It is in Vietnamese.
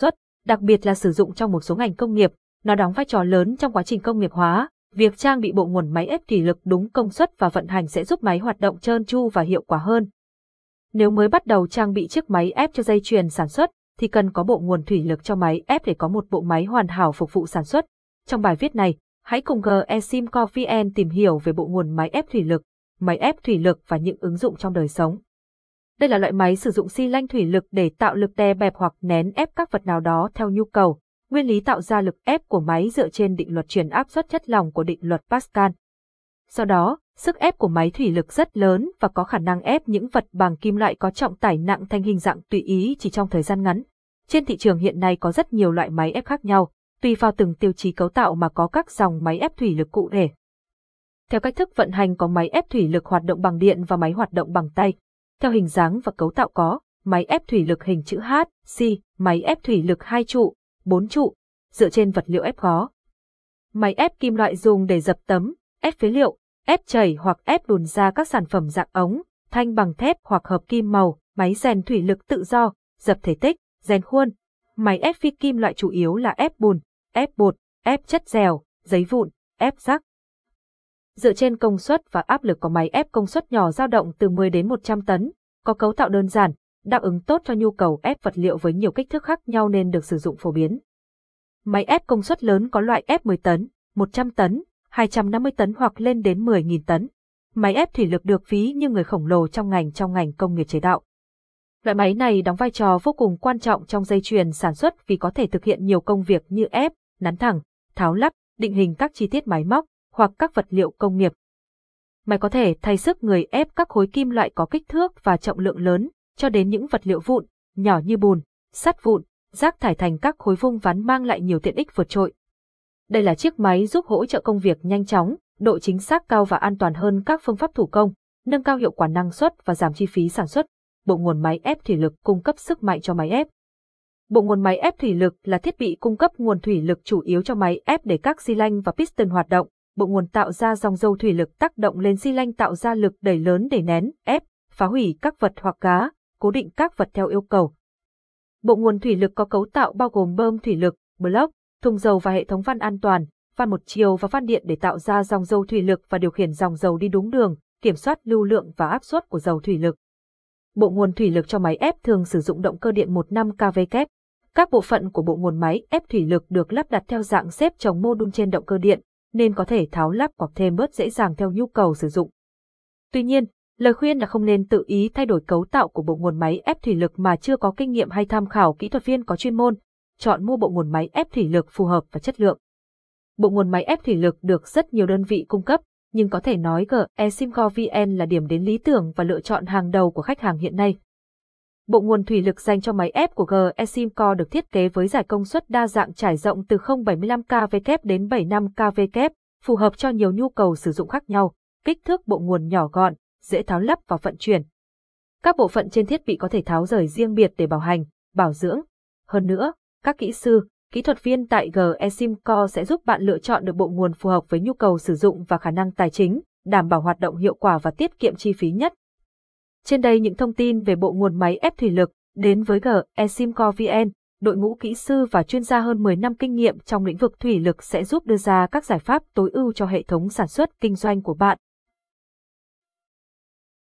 xuất, đặc biệt là sử dụng trong một số ngành công nghiệp, nó đóng vai trò lớn trong quá trình công nghiệp hóa. Việc trang bị bộ nguồn máy ép thủy lực đúng công suất và vận hành sẽ giúp máy hoạt động trơn tru và hiệu quả hơn. Nếu mới bắt đầu trang bị chiếc máy ép cho dây chuyền sản xuất, thì cần có bộ nguồn thủy lực cho máy ép để có một bộ máy hoàn hảo phục vụ sản xuất. Trong bài viết này, hãy cùng GESIMCO VN tìm hiểu về bộ nguồn máy ép thủy lực, máy ép thủy lực và những ứng dụng trong đời sống. Đây là loại máy sử dụng xi lanh thủy lực để tạo lực đè bẹp hoặc nén ép các vật nào đó theo nhu cầu. Nguyên lý tạo ra lực ép của máy dựa trên định luật truyền áp suất chất lỏng của định luật Pascal. Sau đó, sức ép của máy thủy lực rất lớn và có khả năng ép những vật bằng kim loại có trọng tải nặng thành hình dạng tùy ý chỉ trong thời gian ngắn. Trên thị trường hiện nay có rất nhiều loại máy ép khác nhau, tùy vào từng tiêu chí cấu tạo mà có các dòng máy ép thủy lực cụ thể. Theo cách thức vận hành có máy ép thủy lực hoạt động bằng điện và máy hoạt động bằng tay. Theo hình dáng và cấu tạo có máy ép thủy lực hình chữ H, C, máy ép thủy lực hai trụ, bốn trụ, dựa trên vật liệu ép khó. Máy ép kim loại dùng để dập tấm, ép phế liệu, ép chảy hoặc ép đùn ra các sản phẩm dạng ống, thanh bằng thép hoặc hợp kim màu, máy rèn thủy lực tự do, dập thể tích, rèn khuôn. Máy ép phi kim loại chủ yếu là ép bùn, ép bột, ép chất dẻo, giấy vụn, ép rác. Dựa trên công suất và áp lực của máy ép công suất nhỏ dao động từ 10 đến 100 tấn, có cấu tạo đơn giản, đáp ứng tốt cho nhu cầu ép vật liệu với nhiều kích thước khác nhau nên được sử dụng phổ biến. Máy ép công suất lớn có loại ép 10 tấn, 100 tấn, 250 tấn hoặc lên đến 10.000 tấn. Máy ép thủy lực được ví như người khổng lồ trong ngành trong ngành công nghiệp chế tạo. Loại máy này đóng vai trò vô cùng quan trọng trong dây chuyền sản xuất vì có thể thực hiện nhiều công việc như ép, nắn thẳng, tháo lắp, định hình các chi tiết máy móc hoặc các vật liệu công nghiệp. Máy có thể thay sức người ép các khối kim loại có kích thước và trọng lượng lớn, cho đến những vật liệu vụn, nhỏ như bùn, sắt vụn, rác thải thành các khối vung vắn mang lại nhiều tiện ích vượt trội. Đây là chiếc máy giúp hỗ trợ công việc nhanh chóng, độ chính xác cao và an toàn hơn các phương pháp thủ công, nâng cao hiệu quả năng suất và giảm chi phí sản xuất. Bộ nguồn máy ép thủy lực cung cấp sức mạnh cho máy ép. Bộ nguồn máy ép thủy lực là thiết bị cung cấp nguồn thủy lực chủ yếu cho máy ép để các xi lanh và piston hoạt động. Bộ nguồn tạo ra dòng dầu thủy lực tác động lên xi lanh tạo ra lực đẩy lớn để nén, ép, phá hủy các vật hoặc cá, cố định các vật theo yêu cầu. Bộ nguồn thủy lực có cấu tạo bao gồm bơm thủy lực, block, thùng dầu và hệ thống van an toàn, van một chiều và van điện để tạo ra dòng dầu thủy lực và điều khiển dòng dầu đi đúng đường, kiểm soát lưu lượng và áp suất của dầu thủy lực. Bộ nguồn thủy lực cho máy ép thường sử dụng động cơ điện 15 kV kép. Các bộ phận của bộ nguồn máy ép thủy lực được lắp đặt theo dạng xếp chồng mô đun trên động cơ điện, nên có thể tháo lắp hoặc thêm bớt dễ dàng theo nhu cầu sử dụng. Tuy nhiên, lời khuyên là không nên tự ý thay đổi cấu tạo của bộ nguồn máy ép thủy lực mà chưa có kinh nghiệm hay tham khảo kỹ thuật viên có chuyên môn, chọn mua bộ nguồn máy ép thủy lực phù hợp và chất lượng. Bộ nguồn máy ép thủy lực được rất nhiều đơn vị cung cấp, nhưng có thể nói GE Simco VN là điểm đến lý tưởng và lựa chọn hàng đầu của khách hàng hiện nay. Bộ nguồn thủy lực dành cho máy ép của GE Simco được thiết kế với giải công suất đa dạng trải rộng từ 0,75 kW đến 75 kW, phù hợp cho nhiều nhu cầu sử dụng khác nhau, kích thước bộ nguồn nhỏ gọn, dễ tháo lắp và vận chuyển. Các bộ phận trên thiết bị có thể tháo rời riêng biệt để bảo hành, bảo dưỡng. Hơn nữa, các kỹ sư, kỹ thuật viên tại GE Simco sẽ giúp bạn lựa chọn được bộ nguồn phù hợp với nhu cầu sử dụng và khả năng tài chính, đảm bảo hoạt động hiệu quả và tiết kiệm chi phí nhất. Trên đây những thông tin về bộ nguồn máy ép thủy lực đến với GE Simco VN, đội ngũ kỹ sư và chuyên gia hơn 10 năm kinh nghiệm trong lĩnh vực thủy lực sẽ giúp đưa ra các giải pháp tối ưu cho hệ thống sản xuất kinh doanh của bạn.